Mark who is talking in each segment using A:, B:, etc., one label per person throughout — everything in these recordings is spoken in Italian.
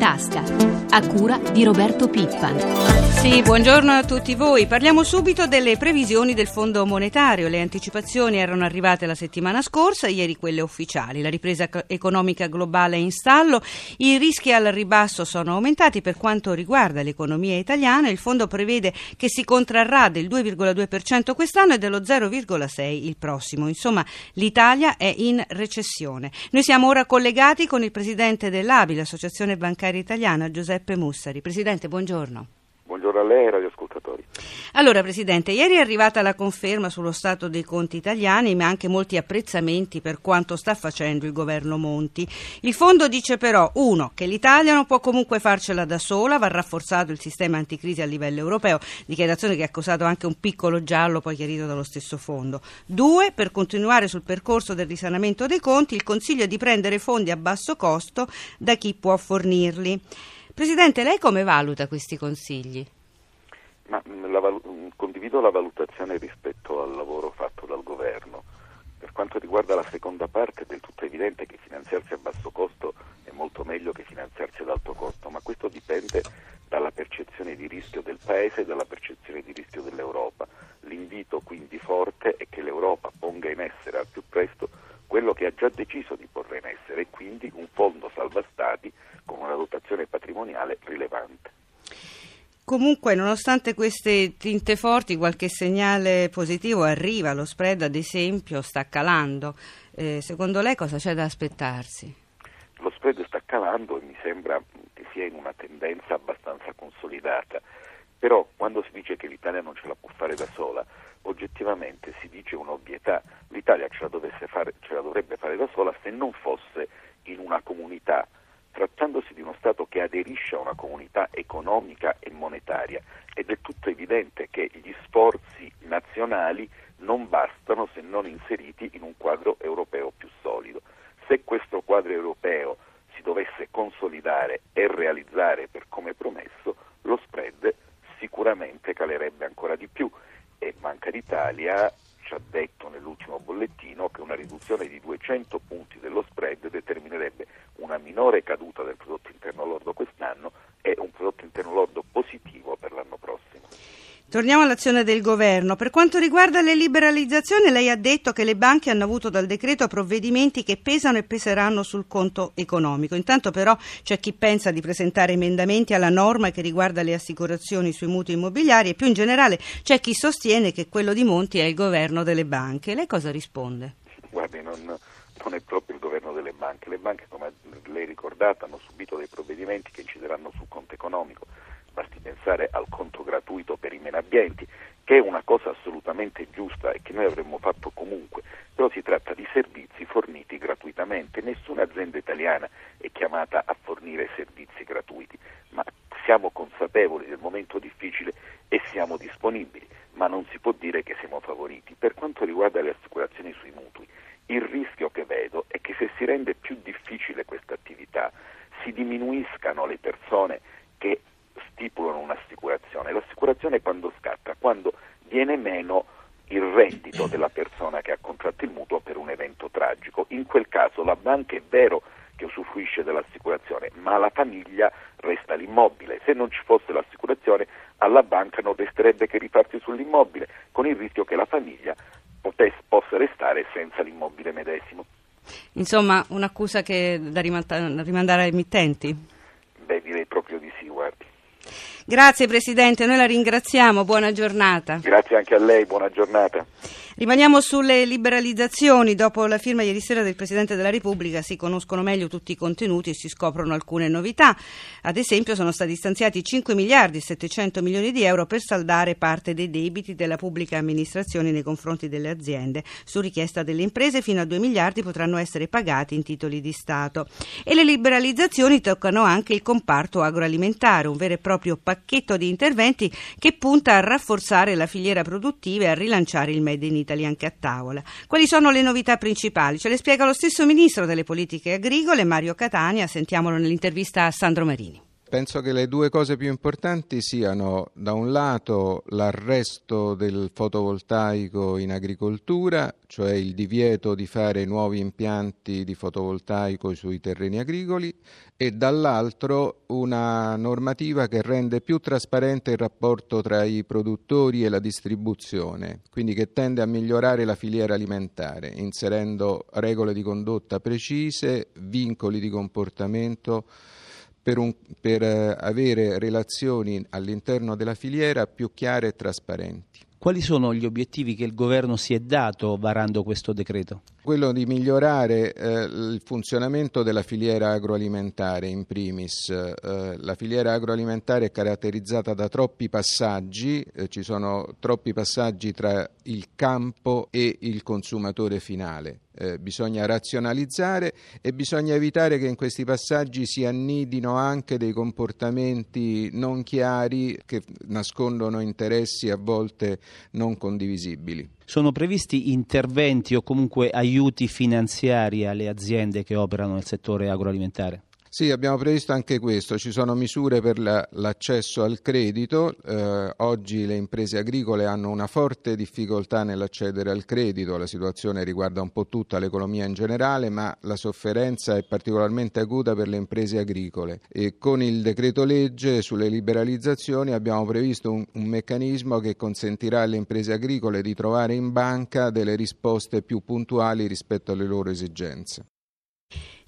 A: tasca, a cura di Roberto Pippan.
B: Sì, buongiorno a tutti voi. Parliamo subito delle previsioni del Fondo Monetario. Le anticipazioni erano arrivate la settimana scorsa, ieri quelle ufficiali. La ripresa economica globale è in stallo, i rischi al ribasso sono aumentati per quanto riguarda l'economia italiana. Il fondo prevede che si contrarrà del 2,2% quest'anno e dello 0,6% il prossimo. Insomma, l'Italia è in recessione. Noi siamo ora collegati con il presidente dell'ABI, l'Associazione Bancaria Italiana, Giuseppe Mussari. Presidente, buongiorno.
C: Buongiorno a lei radioascoltatori.
B: Allora, Presidente, ieri è arrivata la conferma sullo stato dei conti italiani, ma anche molti apprezzamenti per quanto sta facendo il governo Monti. Il fondo dice però, uno, che l'Italia non può comunque farcela da sola, va rafforzato il sistema anticrisi a livello europeo, dichiarazione che ha causato anche un piccolo giallo poi chiarito dallo stesso fondo. Due, per continuare sul percorso del risanamento dei conti, il Consiglio è di prendere fondi a basso costo da chi può fornirli. Presidente, lei come valuta questi consigli?
C: Ma, mm, la, mm, condivido la valutazione rispetto al lavoro fatto dal governo. Per quanto riguarda la seconda parte è del tutto evidente che finanziarsi a basso costo è molto meglio che finanziarsi ad alto costo, ma questo dipende dalla percezione di rischio del Paese e dalla percezione di rischio dell'Europa. L'invito quindi forte è che l'Europa ponga in essere al più presto quello che ha già deciso di porre in essere e quindi un fondo salva stati con una dotazione patrimoniale rilevante.
B: Comunque, nonostante queste tinte forti, qualche segnale positivo arriva. Lo spread, ad esempio, sta calando. Eh, secondo lei cosa c'è da aspettarsi?
C: Lo spread sta calando e mi sembra che sia in una tendenza abbastanza consolidata. Però quando si dice che l'Italia non ce la può fare da sola, oggettivamente si dice un'ovvietà. L'Italia ce la, fare, ce la dovrebbe fare da sola se non fosse in una comunità trattandosi di uno Stato che aderisce a una comunità economica e monetaria, è del tutto evidente che gli sforzi nazionali non bastano se non inseriti in un quadro europeo più solido. Se questo quadro europeo si dovesse consolidare e realizzare per come promesso, lo spread sicuramente calerebbe ancora di più e Banca d'Italia ci ha detto nell'ultimo bollettino che una riduzione di 200 punti spread determinerebbe una minore caduta del prodotto interno lordo quest'anno e un prodotto interno lordo positivo per l'anno prossimo.
B: Torniamo all'azione del governo. Per quanto riguarda le liberalizzazioni, lei ha detto che le banche hanno avuto dal decreto provvedimenti che pesano e peseranno sul conto economico. Intanto però c'è chi pensa di presentare emendamenti alla norma che riguarda le assicurazioni sui mutui immobiliari e più in generale c'è chi sostiene che quello di Monti è il governo delle banche. Lei cosa risponde?
C: Guardi, non, non è proprio il governo banche. Le banche, come lei ricordata, hanno subito dei provvedimenti che incideranno sul conto economico basti pensare al conto gratuito per i meno abbienti, che è una cosa assolutamente giusta e che noi avremmo fatto comunque, però si tratta di servizi forniti gratuitamente, nessuna azienda italiana è chiamata a fornire servizi gratuiti, ma siamo consapevoli del momento difficile e siamo disponibili, ma non si può dire che siamo favoriti. Per quanto riguarda le assicurazioni sui mutui, il rischio che vedo è che se si rende più difficile questa attività, si diminuiscano le persone che stipulano un'assicurazione. L'assicurazione quando scatta? Quando viene meno il reddito della persona che ha contratto il mutuo per un evento tragico. In quel caso la banca è vero che usufruisce dell'assicurazione, ma alla famiglia resta l'immobile. Se non ci fosse l'assicurazione, alla banca non resterebbe che rifarsi sull'immobile, con il rischio che la famiglia potesse, possa restare senza l'immobile medesimo.
B: Insomma, un'accusa che da rimandare ai mittenti?
C: Beh, direi proprio di sì, guardi.
B: Grazie Presidente, noi la ringraziamo, buona giornata.
C: Grazie anche a lei, buona giornata.
B: Rimaniamo sulle liberalizzazioni. Dopo la firma ieri sera del Presidente della Repubblica si conoscono meglio tutti i contenuti e si scoprono alcune novità. Ad esempio sono stati stanziati 5 miliardi e 700 milioni di euro per saldare parte dei debiti della pubblica amministrazione nei confronti delle aziende. Su richiesta delle imprese fino a 2 miliardi potranno essere pagati in titoli di Stato. E le liberalizzazioni toccano anche il comparto agroalimentare, un vero e proprio pacchetto di interventi che punta a rafforzare la filiera produttiva e a rilanciare il Made in Italy Italy anche a tavola. Quali sono le novità principali? Ce le spiega lo stesso ministro delle politiche agricole, Mario Catania. Sentiamolo nell'intervista a Sandro Marini.
D: Penso che le due cose più importanti siano da un lato l'arresto del fotovoltaico in agricoltura, cioè il divieto di fare nuovi impianti di fotovoltaico sui terreni agricoli e dall'altro una normativa che rende più trasparente il rapporto tra i produttori e la distribuzione, quindi che tende a migliorare la filiera alimentare, inserendo regole di condotta precise, vincoli di comportamento per, un, per eh, avere relazioni all'interno della filiera più chiare e trasparenti.
E: Quali sono gli obiettivi che il governo si è dato varando questo decreto?
D: Quello di migliorare eh, il funzionamento della filiera agroalimentare in primis. Eh, la filiera agroalimentare è caratterizzata da troppi passaggi, eh, ci sono troppi passaggi tra il campo e il consumatore finale. Eh, bisogna razionalizzare e bisogna evitare che in questi passaggi si annidino anche dei comportamenti non chiari che nascondono interessi a volte non condivisibili.
E: Sono previsti interventi o comunque aiuti finanziari alle aziende che operano nel settore agroalimentare?
D: Sì, abbiamo previsto anche questo, ci sono misure per la, l'accesso al credito, eh, oggi le imprese agricole hanno una forte difficoltà nell'accedere al credito, la situazione riguarda un po' tutta l'economia in generale, ma la sofferenza è particolarmente acuta per le imprese agricole. E con il decreto legge sulle liberalizzazioni abbiamo previsto un, un meccanismo che consentirà alle imprese agricole di trovare in banca delle risposte più puntuali rispetto alle loro esigenze.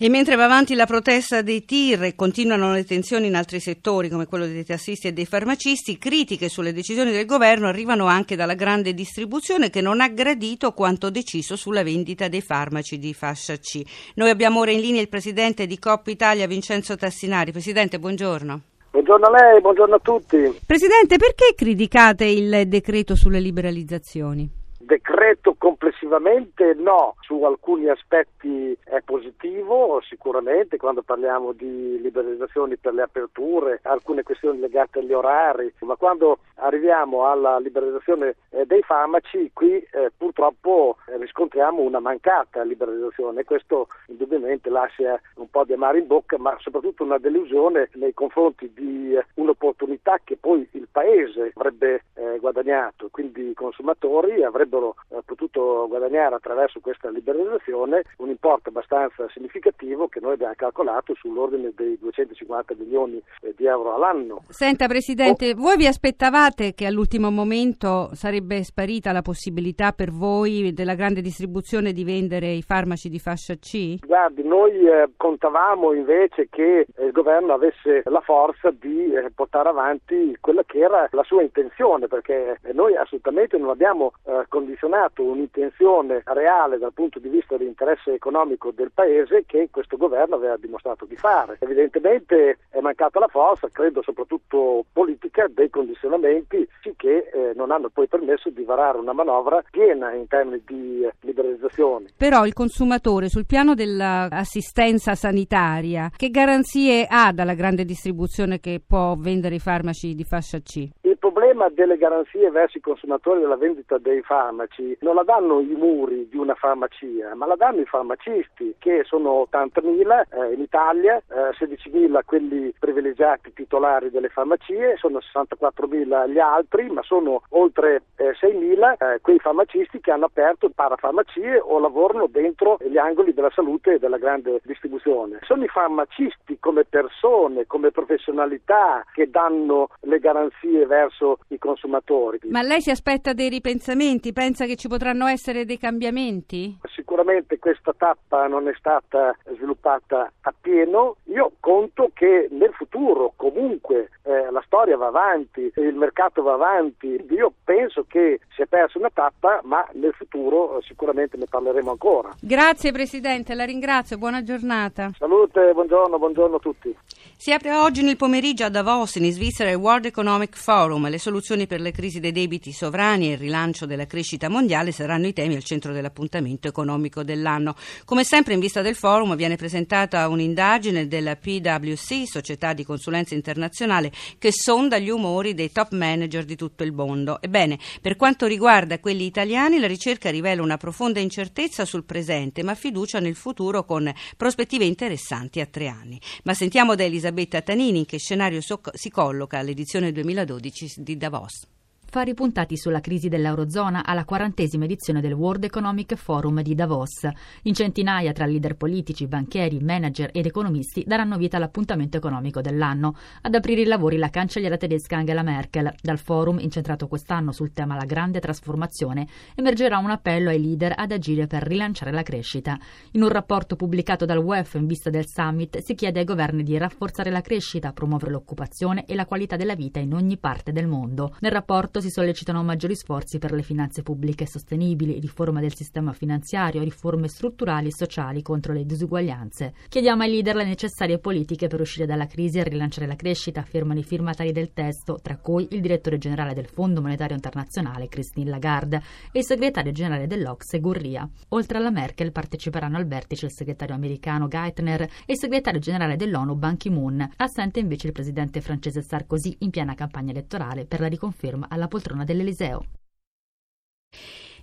B: E mentre va avanti la protesta dei TIR e continuano le tensioni in altri settori come quello dei tassisti e dei farmacisti, critiche sulle decisioni del governo arrivano anche dalla grande distribuzione che non ha gradito quanto deciso sulla vendita dei farmaci di fascia C. Noi abbiamo ora in linea il presidente di Coppa Italia Vincenzo Tassinari. Presidente, buongiorno.
F: Buongiorno a lei, buongiorno a tutti.
B: Presidente, perché criticate il decreto sulle liberalizzazioni?
F: decreto complessivamente no, su alcuni aspetti è positivo sicuramente quando parliamo di liberalizzazioni per le aperture, alcune questioni legate agli orari, ma quando arriviamo alla liberalizzazione eh, dei farmaci qui eh, purtroppo eh, riscontriamo una mancata liberalizzazione. E questo indubbiamente lascia un po' di amare in bocca ma soprattutto una delusione nei confronti di eh, un'opportunità che poi il Paese avrebbe eh, guadagnato, quindi i consumatori avrebbero avrebbero eh, potuto guadagnare attraverso questa liberalizzazione un importo abbastanza significativo che noi abbiamo calcolato sull'ordine dei 250 milioni eh, di euro all'anno.
B: Senta Presidente, oh. voi vi aspettavate che all'ultimo momento sarebbe sparita la possibilità per voi della grande distribuzione di vendere i farmaci di fascia C?
F: Guardi, noi eh, contavamo invece che eh, il governo avesse la forza di eh, portare avanti quella che era la sua intenzione, perché eh, noi assolutamente non abbiamo eh, condizionato un'intenzione reale dal punto di vista dell'interesse economico del Paese che questo governo aveva dimostrato di fare. Evidentemente è mancata la forza, credo soprattutto politica, dei condizionamenti che eh, non hanno poi permesso di varare una manovra piena in termini di eh, liberalizzazione.
B: Però il consumatore sul piano dell'assistenza sanitaria che garanzie ha dalla grande distribuzione che può vendere i farmaci di fascia C?
F: Problema delle garanzie verso i consumatori della vendita dei farmaci non la danno i muri di una farmacia, ma la danno i farmacisti, che sono 80.000 eh, in Italia, eh, 16.000 quelli privilegiati titolari delle farmacie, sono 64.000 gli altri, ma sono oltre eh, 6.000 eh, quei farmacisti che hanno aperto parafarmacie o lavorano dentro gli angoli della salute e della grande distribuzione. Sono i farmacisti come persone, come professionalità che danno le garanzie verso i consumatori.
B: Ma lei si aspetta dei ripensamenti? Pensa che ci potranno essere dei cambiamenti?
F: Sicuramente questa tappa non è stata sviluppata appieno. Io conto che nel futuro comunque eh, la storia va avanti, il mercato va avanti. Io penso che si è persa una tappa, ma nel futuro eh, sicuramente ne parleremo ancora.
B: Grazie Presidente, la ringrazio, buona giornata.
F: Salute, buongiorno, buongiorno a tutti.
B: Si apre oggi nel pomeriggio a Davos, in Svizzera, il World Economic Forum. Le soluzioni per le crisi dei debiti sovrani e il rilancio della crescita mondiale saranno i temi al centro dell'appuntamento economico dell'anno. Come sempre in vista del forum viene presentata un'indagine della PwC, società di consulenza internazionale, che sonda gli umori dei top manager di tutto il mondo. Ebbene, per quanto riguarda quelli italiani, la ricerca rivela una profonda incertezza sul presente, ma fiducia nel futuro con prospettive interessanti a tre anni. Ma sentiamo da Elisabetta Tanini in che scenario si colloca l'edizione 2012 di Davos
G: fari puntati sulla crisi dell'Eurozona alla quarantesima edizione del World Economic Forum di Davos. In centinaia tra leader politici, banchieri, manager ed economisti daranno vita all'appuntamento economico dell'anno. Ad aprire i lavori la cancelliera tedesca Angela Merkel. Dal forum, incentrato quest'anno sul tema la grande trasformazione, emergerà un appello ai leader ad agire per rilanciare la crescita. In un rapporto pubblicato dal WEF in vista del summit si chiede ai governi di rafforzare la crescita, promuovere l'occupazione e la qualità della vita in ogni parte del mondo. Nel rapporto si sollecitano maggiori sforzi per le finanze pubbliche sostenibili, riforma del sistema finanziario, riforme strutturali e sociali contro le disuguaglianze. Chiediamo ai leader le necessarie politiche per uscire dalla crisi e rilanciare la crescita, affermano i firmatari del testo, tra cui il direttore generale del Fondo Monetario Internazionale Christine Lagarde e il segretario generale dell'Ocse Gurria. Oltre alla Merkel parteciperanno al vertice il segretario americano Geithner e il segretario generale dell'ONU Ban Ki-moon. Assente invece il presidente francese Sarkozy in piena campagna elettorale per la riconferma alla poltrona dell'Eliseo.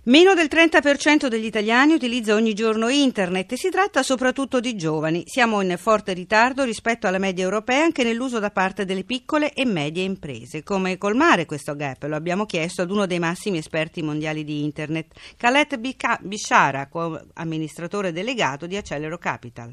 B: Meno del 30% degli italiani utilizza ogni giorno internet e si tratta soprattutto di giovani. Siamo in forte ritardo rispetto alla media europea anche nell'uso da parte delle piccole e medie imprese. Come colmare questo gap? Lo abbiamo chiesto ad uno dei massimi esperti mondiali di internet, Khaled Bishara, amministratore delegato di Accelero Capital.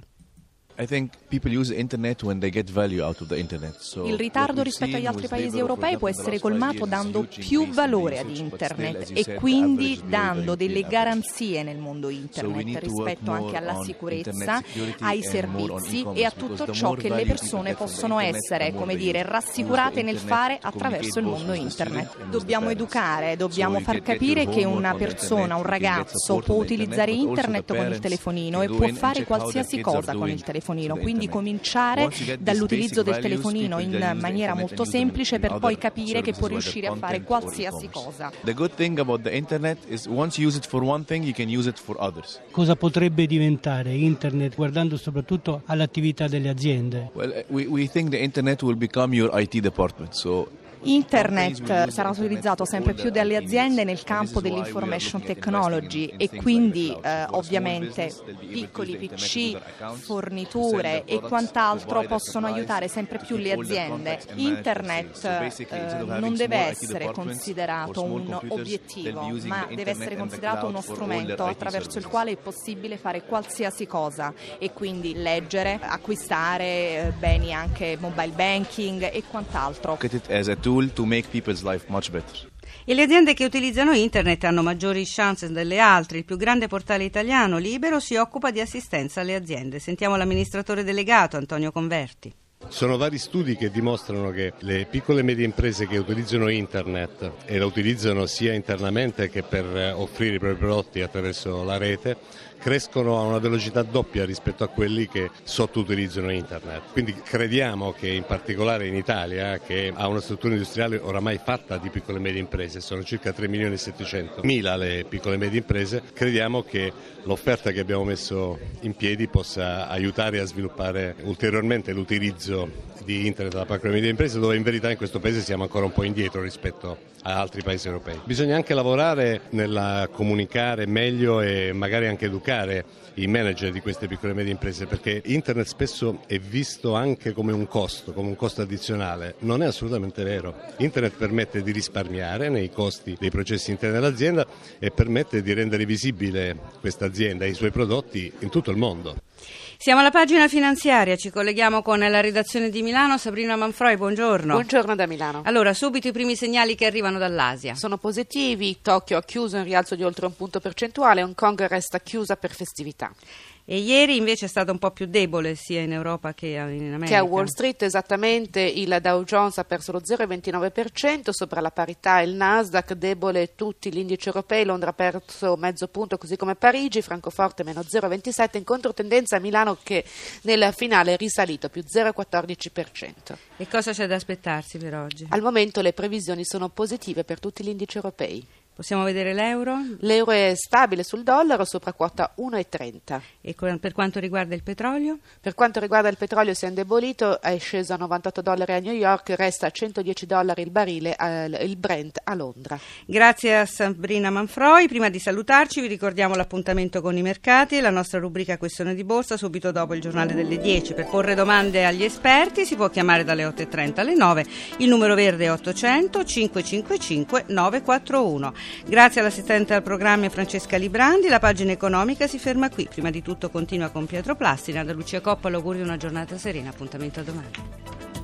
H: Il ritardo rispetto agli altri paesi europei può essere colmato dando più valore ad internet e quindi dando delle garanzie nel mondo internet rispetto anche alla sicurezza, ai servizi e a tutto ciò che le persone possono essere, come dire, rassicurate nel fare attraverso il mondo internet. Dobbiamo educare, dobbiamo far capire che una persona, un ragazzo può utilizzare internet con il telefonino e può fare qualsiasi cosa con il telefonino telefonino, quindi cominciare dall'utilizzo del telefonino in maniera molto semplice per poi capire che può riuscire a fare qualsiasi cosa.
I: Cosa potrebbe diventare internet guardando soprattutto all'attività delle aziende?
H: Well, we, we think the internet will become your IT department. So Internet sarà utilizzato sempre più dalle aziende nel campo dell'information technology e quindi eh, ovviamente piccoli PC, forniture e quant'altro possono aiutare sempre più le aziende. Internet eh, non deve essere considerato un obiettivo, ma deve essere considerato uno strumento attraverso il quale è possibile fare qualsiasi cosa e quindi leggere, acquistare eh, beni anche mobile banking e quant'altro
B: tool to make people's life much better. E le aziende che utilizzano internet hanno maggiori chance delle altre. Il più grande portale italiano, Libero, si occupa di assistenza alle aziende. Sentiamo l'amministratore delegato Antonio Converti.
J: Sono vari studi che dimostrano che le piccole e medie imprese che utilizzano internet e la utilizzano sia internamente che per offrire i propri prodotti attraverso la rete crescono a una velocità doppia rispetto a quelli che sottoutilizzano internet. Quindi crediamo che in particolare in Italia, che ha una struttura industriale oramai fatta di piccole e medie imprese, sono circa 3 milioni e 700 mila le piccole e medie imprese, crediamo che l'offerta che abbiamo messo in piedi possa aiutare a sviluppare ulteriormente l'utilizzo di internet alla piccola e media imprese dove in verità in questo paese siamo ancora un po' indietro rispetto a altri paesi europei. Bisogna anche lavorare nella comunicare meglio e magari anche educare i manager di queste piccole e medie imprese perché internet spesso è visto anche come un costo, come un costo addizionale. Non è assolutamente vero. Internet permette di risparmiare nei costi dei processi interni dell'azienda e permette di rendere visibile questa azienda e i suoi prodotti in tutto il mondo.
B: Siamo alla pagina finanziaria, ci colleghiamo con la redazione di Milano. Sabrina Manfroi, buongiorno.
K: Buongiorno da Milano.
B: Allora, subito i primi segnali che arrivano dall'Asia.
K: Sono positivi, Tokyo ha chiuso in rialzo di oltre un punto percentuale, Hong Kong resta chiusa per festività.
B: E ieri invece è stata un po' più debole sia in Europa che in America.
K: Che a Wall Street esattamente il Dow Jones ha perso lo 0,29%, sopra la parità il Nasdaq debole tutti gli indici europei, Londra ha perso mezzo punto così come Parigi, Francoforte meno 0,27, in controtendenza Milano che nel finale è risalito più 0,14%.
B: E cosa c'è da aspettarsi per oggi?
K: Al momento le previsioni sono positive per tutti gli indici europei.
B: Possiamo vedere l'euro?
K: L'euro è stabile sul dollaro sopra quota 1,30.
B: E per quanto riguarda il petrolio?
K: Per quanto riguarda il petrolio si è indebolito, è sceso a 98 dollari a New York, resta a 110 dollari il barile il Brent a Londra.
B: Grazie a Sabrina Manfroi. Prima di salutarci vi ricordiamo l'appuntamento con i mercati e la nostra rubrica Questione di Borsa subito dopo il giornale delle 10. Per porre domande agli esperti si può chiamare dalle 8.30 alle 9. Il numero verde è 800 555 941. Grazie all'assistente al programma Francesca Librandi, la pagina economica si ferma qui. Prima di tutto continua con Pietro Plastina. Da Lucia Coppa l'augurio di una giornata serena. Appuntamento a domani.